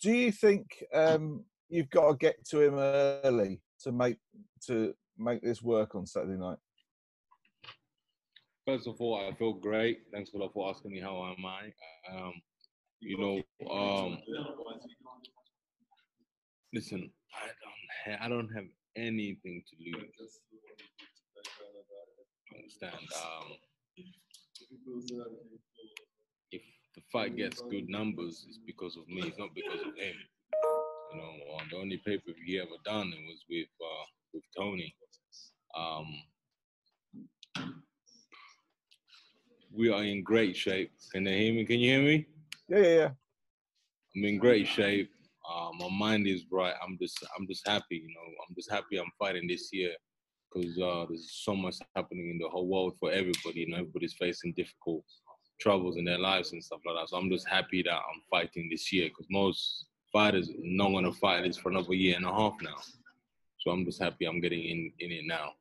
do you think um, you've got to get to him early to make to make this work on Saturday night? First of all, I feel great. Thanks a lot for asking me how I am I. Um, you know, um, listen, I don't, ha- I don't have anything to lose. Understand? The fight gets good numbers, it's because of me. It's not because of him. You know, the only pay per view he ever done it was with uh, with Tony. Um, we are in great shape. Can they hear me? Can you hear me? Yeah, yeah, yeah. I'm in great shape. Uh, my mind is right. I'm just, I'm just happy. You know, I'm just happy I'm fighting this year because uh, there's so much happening in the whole world for everybody. You know, everybody's facing difficult troubles in their lives and stuff like that. So I'm just happy that I'm fighting this year because most fighters not gonna fight this for another year and a half now. So I'm just happy I'm getting in in it now.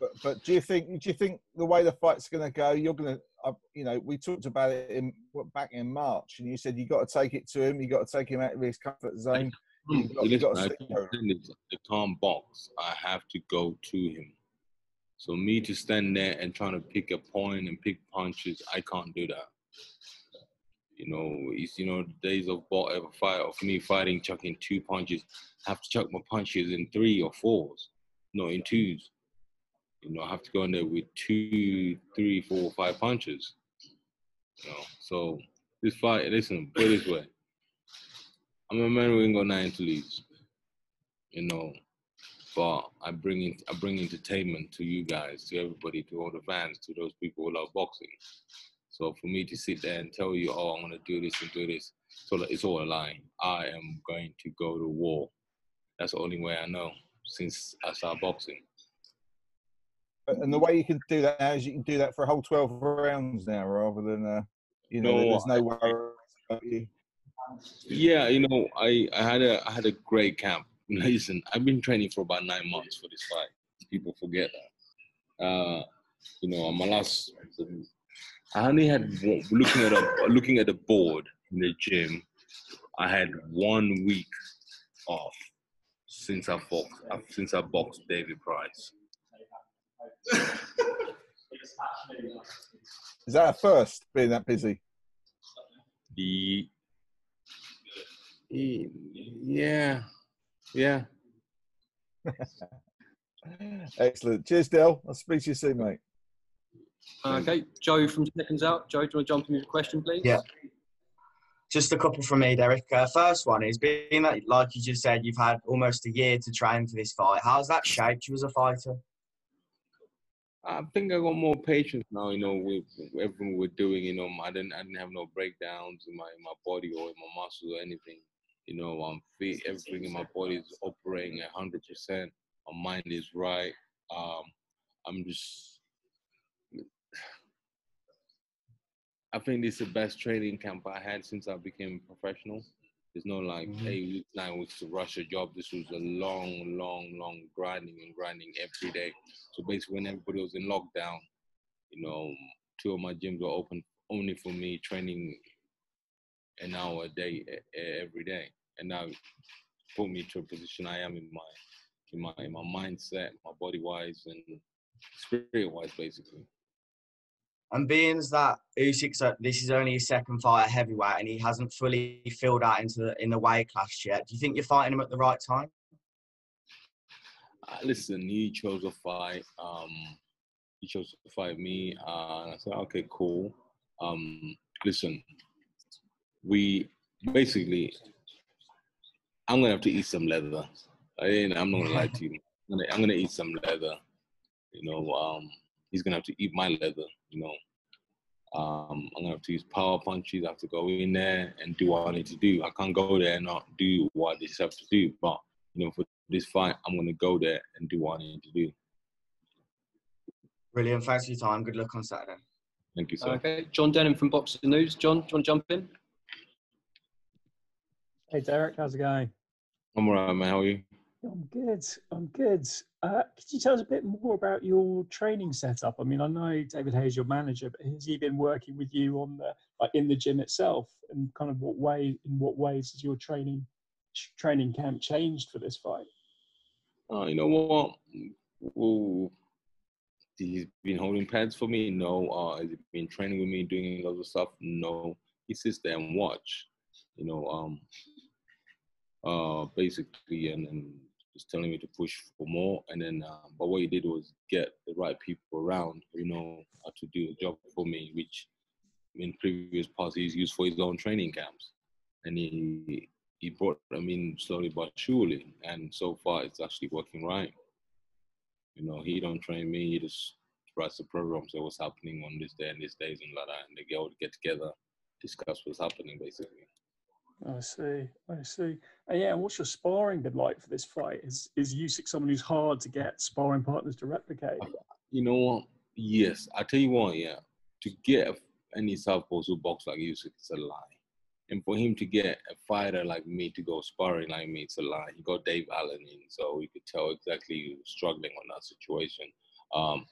But but do you think do you think the way the fight's going to go, you're going to uh, you know we talked about it in back in March, and you said you got to take it to him, you got to take him out of his comfort zone. Got, you've got to Listen, I with keep saying this, the calm box. I have to go to him. So me to stand there and trying to pick a point and pick punches, I can't do that. You know, it's you know the days of of a fight of me fighting, chucking two punches. I have to chuck my punches in three or fours, no, in twos. You know, I have to go in there with two, three, four, five punches. You know, so this fight, listen, put it this way. I'm a man who ain't got nothing to lose. You know, but I bring in, I bring entertainment to you guys, to everybody, to all the fans, to those people who love boxing. So for me to sit there and tell you, oh, I'm gonna do this and do this, so that it's all a lie. I am going to go to war. That's the only way I know since I started boxing. And the way you can do that now is you can do that for a whole 12 rounds now rather than, uh, you know, No, there's no worry. Yeah, you know, I, I had a I had a great camp. Listen, I've been training for about nine months for this fight. People forget that. Uh, you know, on my last, I only had one- looking at a looking at the board in the gym. I had one week off since I boxed since I boxed David Price. Is that a first being that busy? The yeah, yeah. Excellent. Cheers, Dell. I'll speak to you soon, mate. Okay, Joe from Seconds Out. Joe, do you want to jump in with a question, please? Yeah. Just a couple from me, Derek. Uh, first one is being that, like you just said, you've had almost a year to train for this fight. How's that shaped you as a fighter? I think I got more patience now. You know, with everything we're doing. You know, I didn't, I didn't have no breakdowns in my in my body or in my muscles or anything. You know, I'm fit. Everything in my body is operating at hundred percent. My mind is right. Um, I'm just. I think this is the best training camp I had since I became professional. There's no like Mhm. eight weeks, nine weeks to rush a job. This was a long, long, long grinding and grinding every day. So basically, when everybody was in lockdown, you know, two of my gyms were open only for me, training an hour a day every day, and now put me to a position I am in my in my in my mindset, my body wise, and spirit wise, basically. And being as that Usyk, so this is only his second fight at heavyweight, and he hasn't fully filled out into the, in the weight class yet. Do you think you're fighting him at the right time? Uh, listen, he chose a fight. Um, he chose to fight me, uh, and I said, okay, cool. Um, listen, we basically, I'm gonna have to eat some leather. I ain't, I'm not gonna lie to you. I'm gonna, I'm gonna eat some leather. You know, um, he's gonna have to eat my leather. You know, um, I'm gonna have to use power punches. I have to go in there and do what I need to do. I can't go there and not do what I just have to do. But you know, for this fight, I'm gonna go there and do what I need to do. Brilliant. Thanks for your time. Good luck on Saturday. Thank you, sir. Okay, John Dennen from Boxing News. John, do you want to jump in? Hey Derek, how's it going? I'm alright, man. How are you? I'm good. I'm good. Uh, could you tell us a bit more about your training setup? I mean, I know David Haye's, your manager, but has he been working with you on the like in the gym itself, and kind of what way in what ways has your training training camp changed for this fight? Uh, you know what? Well, he's been holding pads for me. No. Uh, has he been training with me, doing lots of stuff? No. He sits there and watch. You know, um, uh, basically, and, and just telling me to push for more. And then, um, but what he did was get the right people around, you know, how to do a job for me, which in previous parts he's used for his own training camps. And he he brought them in slowly but surely. And so far, it's actually working right. You know, he don't train me. He just writes the program. So what's happening on this day and this days and like that, and they all get together, discuss what's happening, basically. I see, I see. And yeah, and what's your sparring been like for this fight? Is is Usyk someone who's hard to get sparring partners to replicate? You know what? Yes, I tell you what. Yeah, to get any southpaws who box like Usyk, it's a lie. And for him to get a fighter like me to go sparring like me, it's a lie. He got Dave Allen in, so we could tell exactly he was struggling on that situation. Um,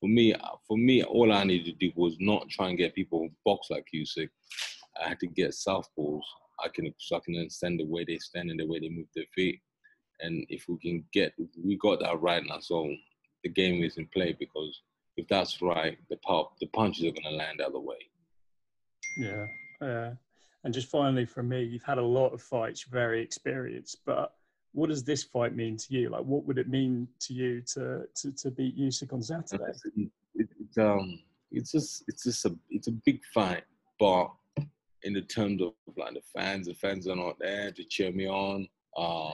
for me, for me, all I needed to do was not try and get people who box like Usyk. I had to get southpaws I can so I can understand the way they stand and the way they move their feet. And if we can get, we got that right now, so the game is in play because if that's right, the pop, the punches are going to land other way. Yeah, yeah. And just finally, from me, you've had a lot of fights, very experienced, but what does this fight mean to you? Like, what would it mean to you to to, to beat Usyk on Saturday? It, it, it, um, it's just it's just a it's a big fight, but in the terms of the fans. The fans are not there to cheer me on. Uh,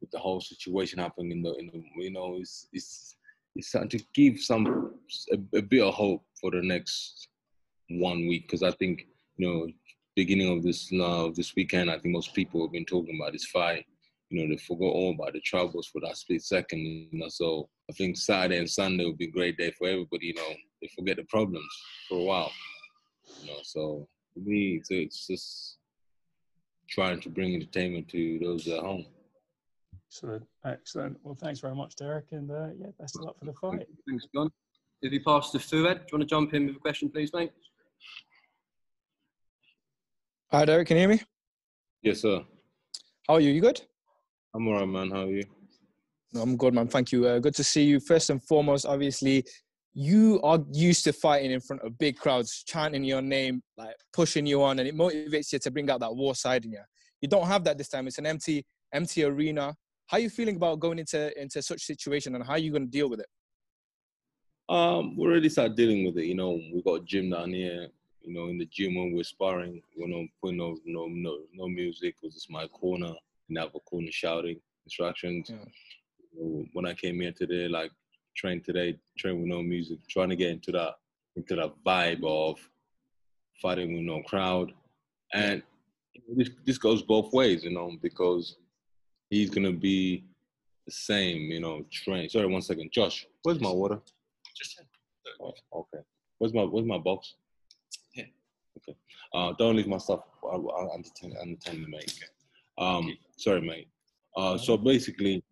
with the whole situation happening in the, in the you know, it's it's it's starting to give some a, a bit of hope for the next one week because I think you know beginning of this uh, this weekend, I think most people have been talking about this fight. You know, they forgot all about the troubles for that split second. You know, so I think Saturday and Sunday will be a great day for everybody. You know, they forget the problems for a while. You know, so for me, it's, it's just trying to bring entertainment to those at home. Excellent, excellent. Well, thanks very much, Derek, and uh, yeah, best of luck for the fight. Thanks, John. If you pass to Fuad, do you want to jump in with a question, please, mate? Hi, Derek. Can you hear me? Yes, sir. How are you? You good? I'm alright, man. How are you? I'm good, man. Thank you. Uh, good to see you. First and foremost, obviously, you are used to fighting in front of big crowds, chanting your name, like pushing you on, and it motivates you to bring out that war side in you. You don't have that this time. It's an empty, empty arena. How are you feeling about going into into such situation, and how are you going to deal with it? Um, we already started dealing with it. You know, we got a gym down here. You know, in the gym when we're sparring, we're not putting no no no no music. It was just my corner, and I have a corner shouting instructions. Yeah. When I came here today, like train today, train with no music, trying to get into that into that vibe of fighting with no crowd. And this this goes both ways, you know, because he's gonna be the same, you know, train. Sorry, one second. Josh, where's my water? Just oh, okay. Where's my where's my box? Here. Okay. Uh, don't leave my stuff. I'll, I'll entertain, entertain the mate. Um, sorry, mate. Uh, so basically,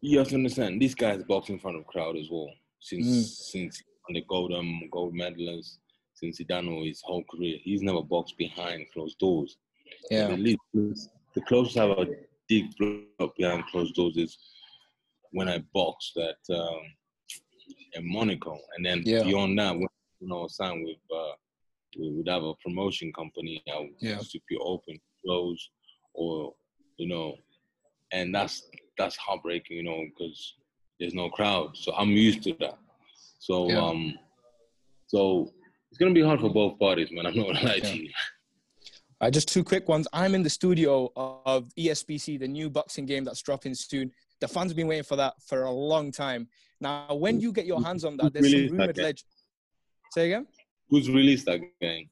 you have to understand these guys box in front of crowd as well. Since mm. since the gold um gold medalist, since he done all his whole career, he's never boxed behind closed doors. Yeah. The, least, the closest I've ever dig behind closed doors is when I boxed at um, in Monaco, and then yeah. beyond that, when you know, signed with uh, we would have a promotion company. I would yeah. be open, close, or you know, and that's that's heartbreaking, you know, because there's no crowd. So I'm used to that. So yeah. um, so it's gonna be hard for both parties, man. I'm not gonna lie yeah. to you. Uh, just two quick ones. I'm in the studio of ESBC, the new boxing game that's dropping soon. The fans have been waiting for that for a long time. Now, when you get your hands on that, there's some rumored legend. Say again. Who's released that game?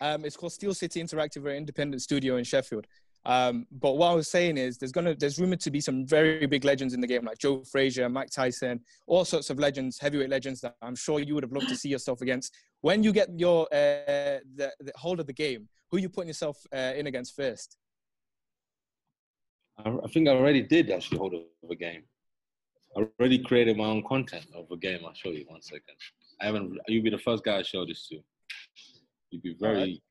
Um, it's called Steel City Interactive, an independent studio in Sheffield. Um, but what I was saying is there's gonna there's rumored to be some very big legends in the game like Joe Frazier, Mike Tyson, all sorts of legends, heavyweight legends that I'm sure you would have loved to see yourself against. When you get your uh, the, the hold of the game, who are you putting yourself uh, in against first? I think I already did actually hold of a game. I already created my own content of a game. I'll show you one second. I haven't. You'll be the first guy I show this to. You'd be very, Alright.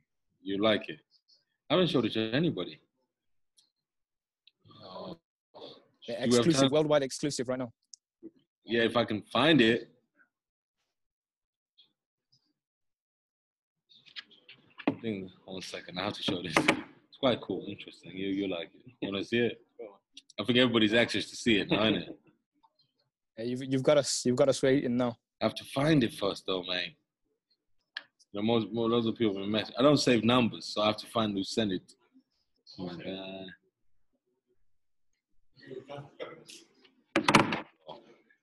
you like it. I haven't showed it to anybody. Uh, Yeah, do exclusive, time? worldwide exclusive right now. Yeah, if I can find it. I think one second, I have to show this. It's quite cool, interesting. You you like it. You wanna see it? I think everybody's anxious to see it now, innit? Yeah, you've you've got us you've got us waiting now. I have to find it first though, man. The most more loads of people been mess. I don't save numbers, so I have to find who sent it. Oh my god.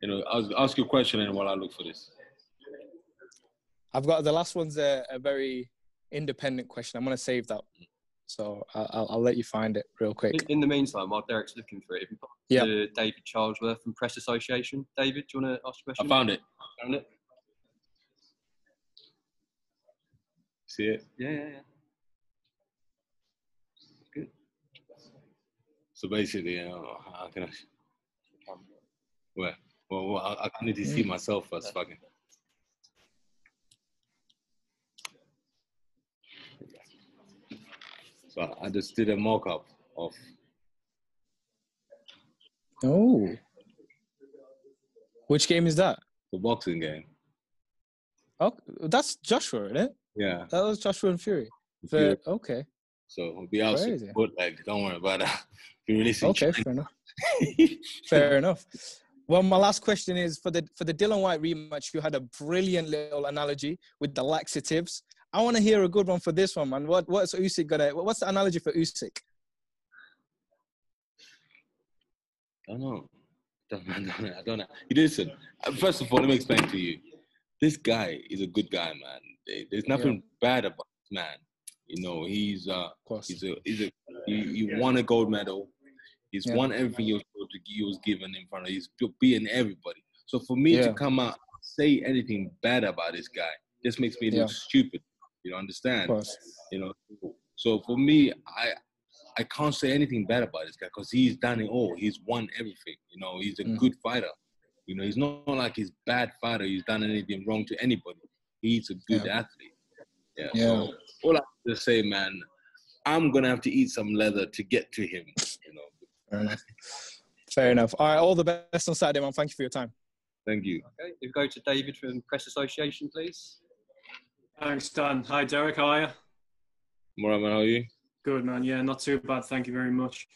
You know, I'll ask you a question and while I look for this. I've got the last one's a, a very independent question. I'm gonna save that, so I- I'll, I'll let you find it real quick. In, in the meantime, while Derek's looking for it, if Yeah. to David Charlesworth from Press Association. David, do you want to ask a question? I found it. Found it? See it? Yeah, yeah, yeah. So basically, uh, how can I? Where? Well, well I, I need to see myself first. Fucking. So I just did a mock-up of Oh, which game is that? the boxing game. Oh, that's Joshua, isn't it? Yeah. That was Joshua and Fury. For, Fury. okay, So it'll be out soon. Crazy. Bootleg. Don't worry about that. Be releasing. okay, fair enough. Fair enough. Well, my last question is for the for the Dillian Whyte rematch. You had a brilliant little analogy with the laxatives. I want to hear a good one for this one, man. What what's Usyk gonna? What's the analogy for Usyk? I don't know. I don't know. I don't know. Listen, uh, first of all, let me explain to you. This guy is a good guy, man. There's nothing bad about this man. You know, he's uh, course. he's a he's a he, he won a gold medal. He's Yeah. won everything he was, he was given in front of. He's beating everybody. So for me Yeah. to come out say anything bad about this guy, this makes me Yeah. look stupid. You don't understand? course. You know. So for me, I I can't say anything bad about this guy because he's done it all. He's won everything. You know, he's a Mm. good fighter. You know, he's not like he's bad fighter. He's done anything wrong to anybody. He's a good athlete. Yeah. Yeah. So all I have to say, man, I'm gonna have to eat some leather to get to him. You know. Fair enough. All right. All the best on Saturday, man. Thank you for your time. Thank you. Okay, if we go to David from Press Association, please. Thanks, Dan. Hi, Derek. How are you? Moraman, how are you? Good, man. Yeah, not too bad. Thank you very much.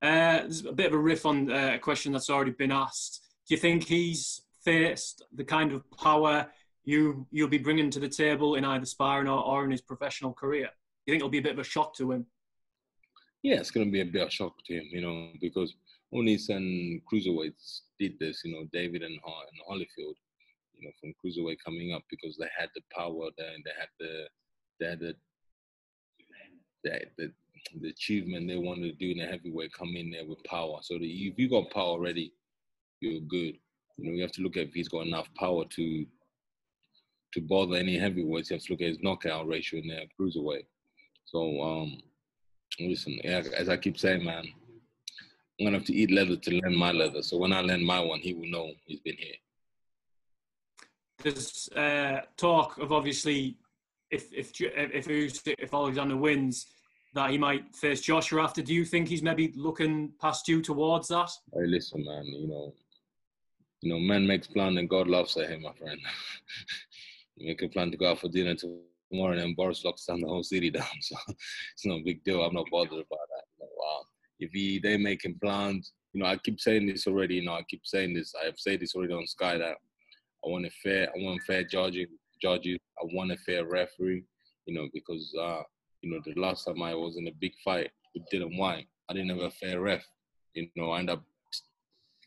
Uh, this is a bit of a riff on uh, a question that's already been asked. Do you think he's faced the kind of power you you'll be bringing to the table in either sparring or, or in his professional career? You think it'll be a bit of a shock to him? Yeah, it's gonna be a bit of a shock to him, you know, because only some cruiserweights did this, you know, David and, Ho- and Holyfield, you know, from cruiserweight coming up because they had the power, they, they had the, they had the, the, the, the achievement they wanted to do in the heavyweight come in there with power. So the, if you've got power already, you're good. You know, you have to look at if he's got enough power to to bother any heavyweights. You have to look at his knockout ratio in there, cruiserweight. So um, listen, yeah, as I keep saying, man, I'm gonna have to eat leather to learn my leather. So when I learn my one, he will know he's been here. There's uh, talk of obviously if if if if Alexander wins, that he might face Joshua after. Do you think he's maybe looking past you towards that? Hey, listen, man, you know, you know, man makes plan and God laughs at him, my friend. you make a plan to go out for dinner tomorrow, and Boris locks down the whole city down. So it's no big deal. I'm not bothered about that. You know, wow. If he they making plans, you know, I keep saying this already. You know, I keep saying this. I have said this already on Sky that I want a fair, I want fair judging, judges. I want a fair referee. You know, because uh, you know, the last time I was in a big fight with Dillian Whyte, I didn't have a fair ref. You know, I end up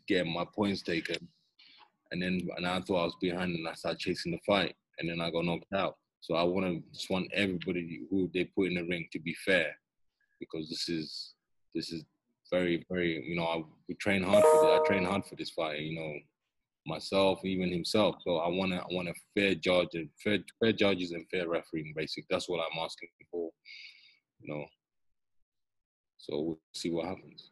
getting my points taken, and then and I thought I was behind, and I started chasing the fight, and then I got knocked out. So I want to just want everybody who they put in the ring to be fair, because this is this is very very you know I we train hard for this. I train hard for this fight. You know, myself, even himself. So I want to I want a fair judge and fair fair judges and fair refereeing. Basic. That's what I'm asking for. You know. So we'll see what happens.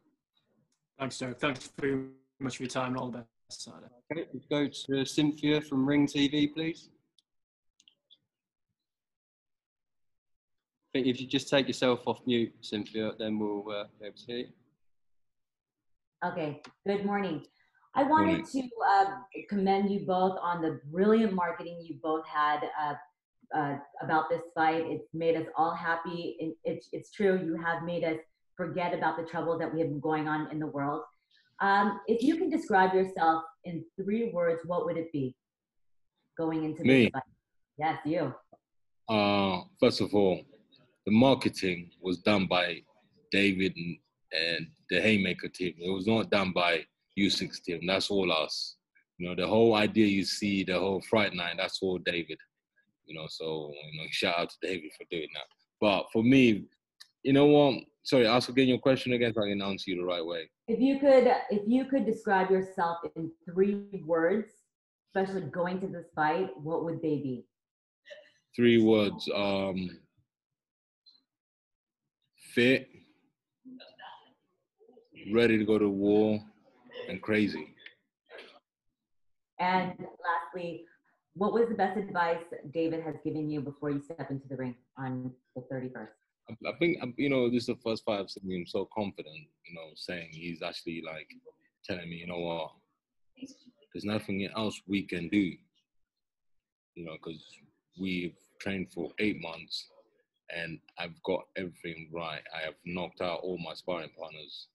Thanks, Derek. Thanks very much for your time and all the best. Saturday. Okay, we go to Cynthia from Ring TV, please. Think if you just take yourself off mute, Cynthia, then we'll uh, be able to hear you. Okay, good morning. I wanted to uh, commend you both on the brilliant marketing you both had uh, uh, about this fight. It's made us all happy. It, it's, it's true, you have made us forget about the trouble that we have been going on in the world. Um, if you can describe yourself in three words, what would it be going into Me. this fight? Yes, you. Uh, first of all, the marketing was done by David and, and the Haymaker team. It was not done by Usyk team. That's all us. You know, the whole idea you see, the whole Fright Night, that's all David. You know, so you know, shout out to David for doing that. But for me, you know what? Sorry, ask again your question again so I can answer you the right way. If you could, if you could describe yourself in three words, especially going to this fight, what would they be? Three words. Um, fit, ready to go to war, and crazy. And lastly, what was the best advice David has given you before you step into the ring on the 31st? I- I think um, you know this is the first fight I've seen him so confident. You know, saying he's actually like telling me, you know what, there's nothing else we can do. You know, because we've trained for eight months, and I've got everything right. I have knocked out all my sparring partners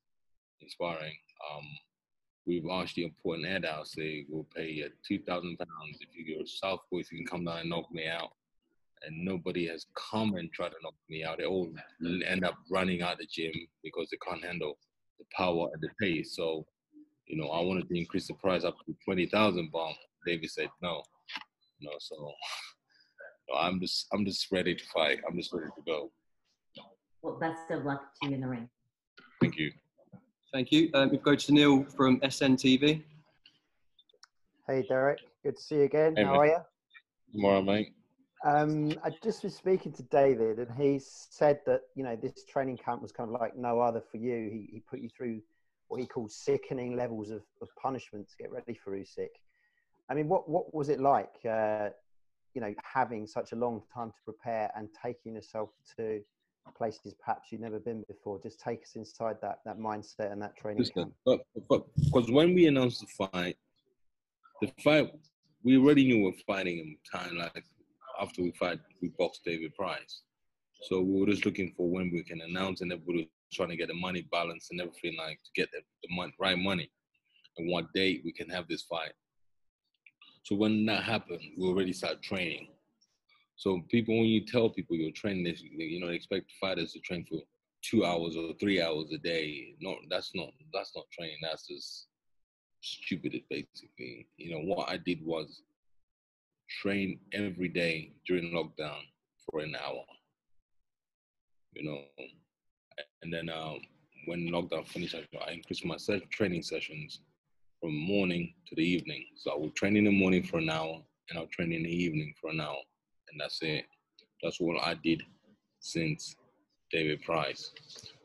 in sparring. Um, we've actually put an ad out saying we'll pay you two thousand pounds if you go to South Boys, you can come down and knock me out and nobody has come and tried to knock me out. They all end up running out the gym because they can't handle the power and the pace. So, you know, I wanted to increase the price up to twenty thousand bomb. David said no. So so I'm just I'm just ready to fight. I'm just ready to go. Well, best of luck to you in the ring. Thank you. Thank you. Um, we go to Neil from SNTV. Hey Derek, good to see you again. Hey, How mate. are you? Tomorrow, mate. Um, I just was speaking to David, and he said that you know this training camp was kind of like no other for you. He, he put you through what he called sickening levels of, of punishment to get ready for Usyk. I mean, what what was it like? Uh, you know, having such a long time to prepare and taking yourself to places perhaps you've never been before. Just take us inside that that mindset and that training Listen, but because when we announced the fight, the fight we already knew we were fighting him time like after we fight we boxed David Price. So we were just looking for when we can announce and everybody was trying to get the money balance and everything like to get the, the mon- right money and what date we can have this fight. So when that happened, we already started training. So people, when you tell people you're training you know, expect fighters to train for two hours or three hours a day. No, that's not that's not training. That's just stupid, basically. You know, what I did was train every day during lockdown for an hour. You know, and then um, when lockdown finished, I, increased my training sessions from morning to the evening. So I will train in the morning for an hour, and I'll train in the evening for an hour, and that's it. That's what I did since David Price.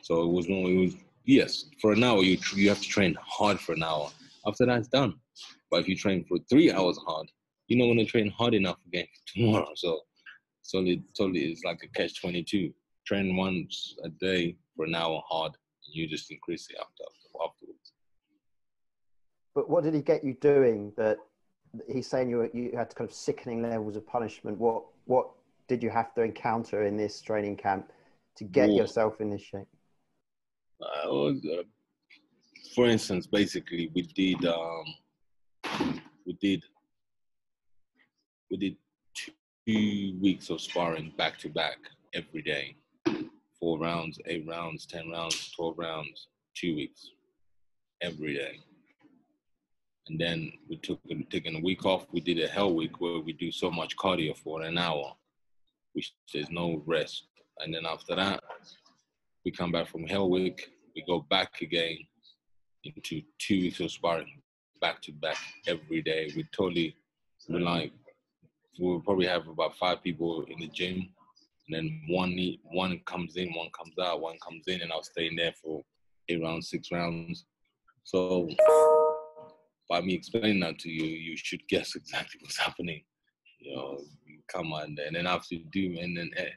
So it was no, it was yes for an hour. You you have to train hard for an hour. After that, it's done. But if you train for three hours hard, you're not going to train hard enough again tomorrow. So, it totally it's like a catch twenty two. Train once a day for an hour hard, and you just increase it after. But what did he get you doing that he's saying you, were- you had kind of sickening levels of punishment? What, what did you have to encounter in this training camp to get yourself in this shape? Uh, well, uh, for instance, basically, we did um, we did we did two weeks of sparring back to back every day, four rounds, eight rounds, ten rounds, twelve rounds, two weeks every day. And then we took taking a week off. We did a hell week where we do so much cardio for an hour, which there's no rest. And then after that, we come back from Hell Week, we go back again into two weeks of sparring, back to back every day. We totally, we like, we'll probably have about five people in the gym, and then one one comes in, one comes out, one comes in, and I'll stay in there for eight rounds, six rounds. So by me explaining that to you, you should guess exactly what's happening. You know, you come on, and then after you do, and then eh,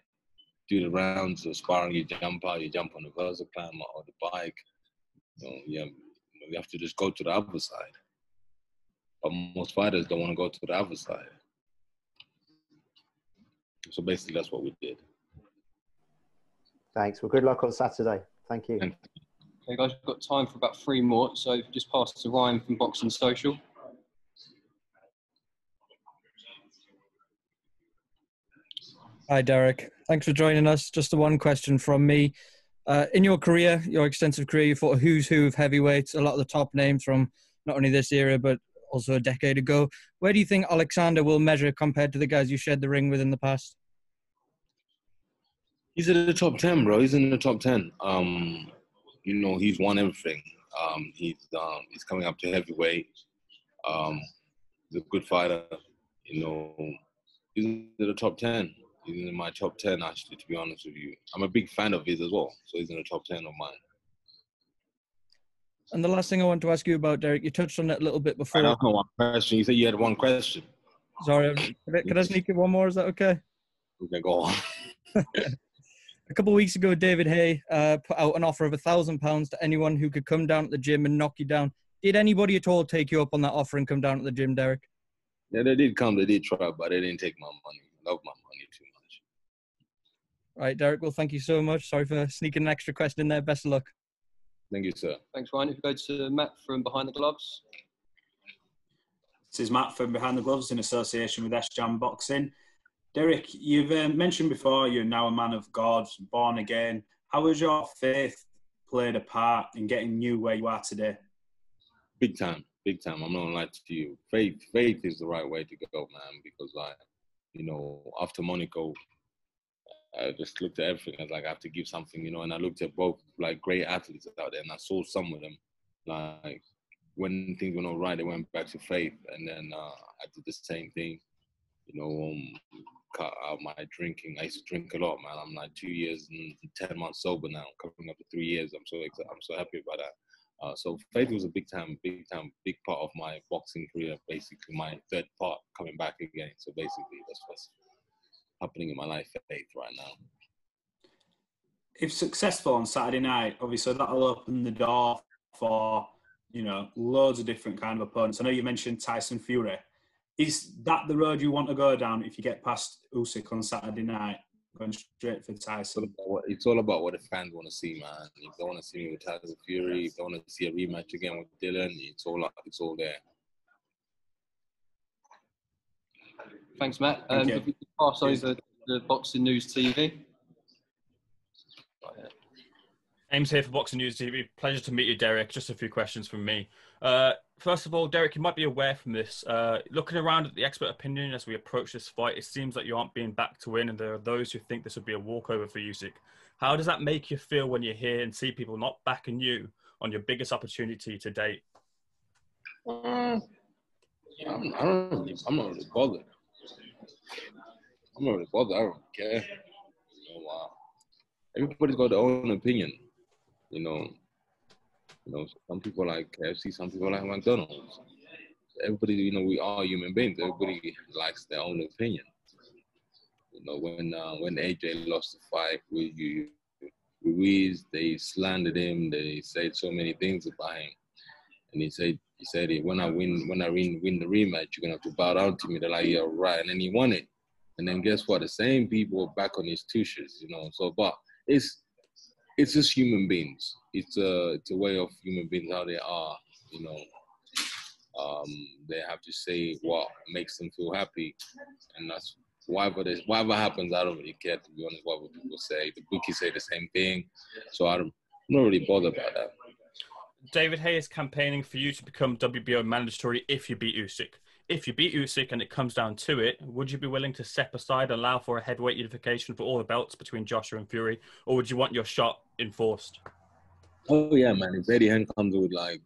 do the rounds of sparring, you jump out, you jump on the vertical climber or the bike. You know, you have, you have to just go to the other side. But most fighters don't want to go to the other side. So basically, that's what we did. Thanks. Well, good luck on Saturday. Thank you. Thank Okay, guys, we've got time for about three more. So just pass to Ryan from Boxing Social. Hi, Derek. Thanks for joining us. Just the one question from me. Uh, in your career, your extensive career, you fought a who's who of heavyweights, a lot of the top names from not only this era, but also a decade ago. Where do you think Alexander will measure compared to the guys you shared the ring with in the past? He's in the top ten, bro. He's in the top ten. Um, you know, he's won everything. Um, he's um, he's coming up to heavyweight. Um, he's a good fighter. You know, he's in the top ten. He's in my top ten, actually. To be honest with you, I'm a big fan of his as well. So he's in the top ten of mine. And the last thing I want to ask you about, Derek, you touched on it a little bit before. I know one question. You said you had one question. Sorry, can I, could I sneak in one more? Is that okay? Okay, go on. A couple of weeks ago, David Haye uh, put out an offer of a thousand pounds to anyone who could come down to the gym and knock you down. Did anybody at all take you up on that offer and come down to the gym, Derek? Yeah, they did come. They did try, but they didn't take my money. I love my money too much. Right, Derek. Well, thank you so much. Sorry for sneaking an extra question in there. Best of luck. Thank you, sir. Thanks, Ryan. If you go to Matt from Behind the Gloves. This is Matt from Behind the Gloves in association with S Jam Boxing. Derek, you've uh, mentioned before you're now a man of God, born again. How has your faith played a part in getting you where you are today? Big time, big time. I'm not gonna lie to you. Faith, faith is the right way to go, man. Because like, you know, after Monaco, I just looked at everything. I was like, I have to give something, you know. And I looked at both like great athletes out there, and I saw some of them, like when things went all right, they went back to faith, and then uh, I did the same thing. You know, um, cut out my drinking. I used to drink a lot, man. I'm like two years and ten months sober now, coming up to three years. I'm so excited. I'm so happy about that. Uh, so faith was a big time, big time, big part of my boxing career. Basically, my third part coming back again. So basically, that's what's happening in my life. Faith right now. If successful on Saturday night, obviously that'll open the door for you know loads of different kind of opponents. I know you mentioned Tyson Fury. Is that the road you want to go down if you get past Usyk on Saturday night, going straight for Tyson? It's all about what the fans want to see, man. If they want to see me with Tyson Fury, if they want to see a rematch again with Dillian, it's all up, it's all there. Thanks, Matt. Thank Um, you. if we pass over the Boxing News TV. Ames here for Boxing News TV. Pleasure to meet you, Derek. Just a few questions from me. Uh, first of all, Derek, you might be aware from this. Uh, looking around at the expert opinion as we approach this fight, it seems like you aren't being backed to win, and there are those who think this would be a walkover for Usyk. How does that make you feel when you hear and see people not backing you on your biggest opportunity to date? Uh, I'm, I don't really, I'm not really bothered. I'm not really bothered. I don't care. You know, uh, everybody's got their own opinion. You know, you know, some people like KFC, some people like McDonald's. Everybody, you know, we are human beings. Everybody likes their own opinion. You know, when uh, when AJ lost the fight with you, Ruiz, they slandered him. They said so many things about him, and he said he said when I win when I win win the rematch, you're gonna have to bow down to me. They're like, yeah, right. And then he won it. And then guess what? The same people are back on his tushes, you know. So, but it's it's just human beings. It's a it's a way of human beings how they are, you know. Um, they have to say what makes them feel happy, and that's whatever whatever happens. I don't really care to be honest. Whatever people say, the bookies say the same thing, so I don't, I'm not really bothered about that. David Haye is campaigning for you to become WBO mandatory if you beat Usyk. If you beat Usyk and it comes down to it, would you be willing to step aside allow for a heavyweight unification for all the belts between Joshua and Fury, or would you want your shot enforced? Oh yeah, man. If Eddie Hearn comes with like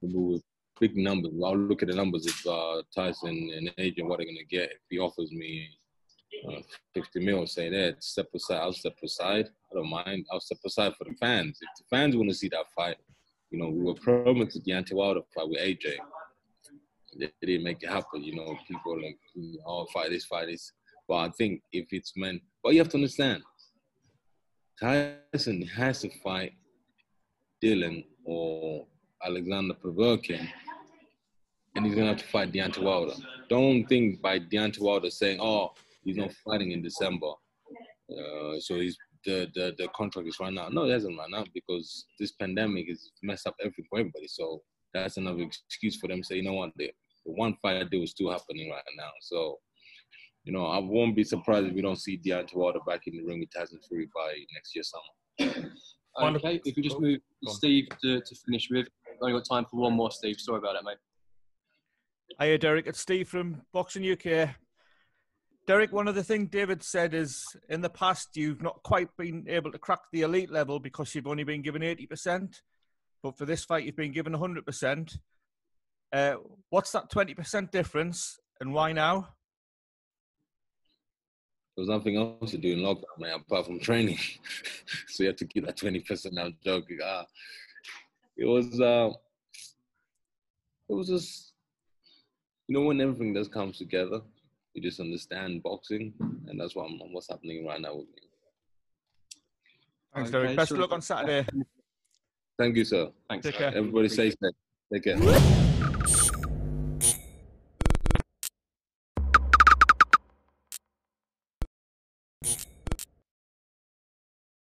with big numbers, I'll look at the numbers. If uh, Tyson and Adrian, what they're gonna get if he offers me uh, 50 mil, say that step aside. I'll step aside. I don't mind. I'll step aside for the fans. If the fans want to see that fight, you know, we were promised the Deontay Wilder fight with AJ. They, they didn't make it happen. You know, people like, oh, fight this, fight this. But I think if it's meant, but you have to understand, Tyson has to fight Dillian or Alexander Povetkin, and he's gonna have to fight Deontay Wilder. Don't think by Deontay Wilder saying, "Oh, he's not fighting in December," uh, so he's the, the the contract is run now. No, it hasn't run out because this pandemic has messed up everything for everybody. So that's another excuse for them to say, you know what, the, the one fight deal is still happening right now. So, you know, I won't be surprised if we don't see Deontay Wilder back in the ring with Tyson Fury by next year summer. Okay, if we just move Steve to, to finish with. We've only got time for one more, Steve. Sorry about that, mate. Hiya, Derek. It's Steve from Boxing UK. Derek, one of the things David said is in the past you've not quite been able to crack the elite level because you've only been given 80%, but for this fight you've been given 100%. Uh, what's that 20% difference and why now? There was nothing else to do in lockdown, man, apart from training. so you have to keep that 20% out joking. Ah, it was, uh, it was just, you know, when everything just comes together, you just understand boxing, and that's what I'm, what's happening right now with me. Thanks, Derek. Best of luck on Saturday. Thank you, sir. Thanks. Take care. Everybody stay safe. Take care.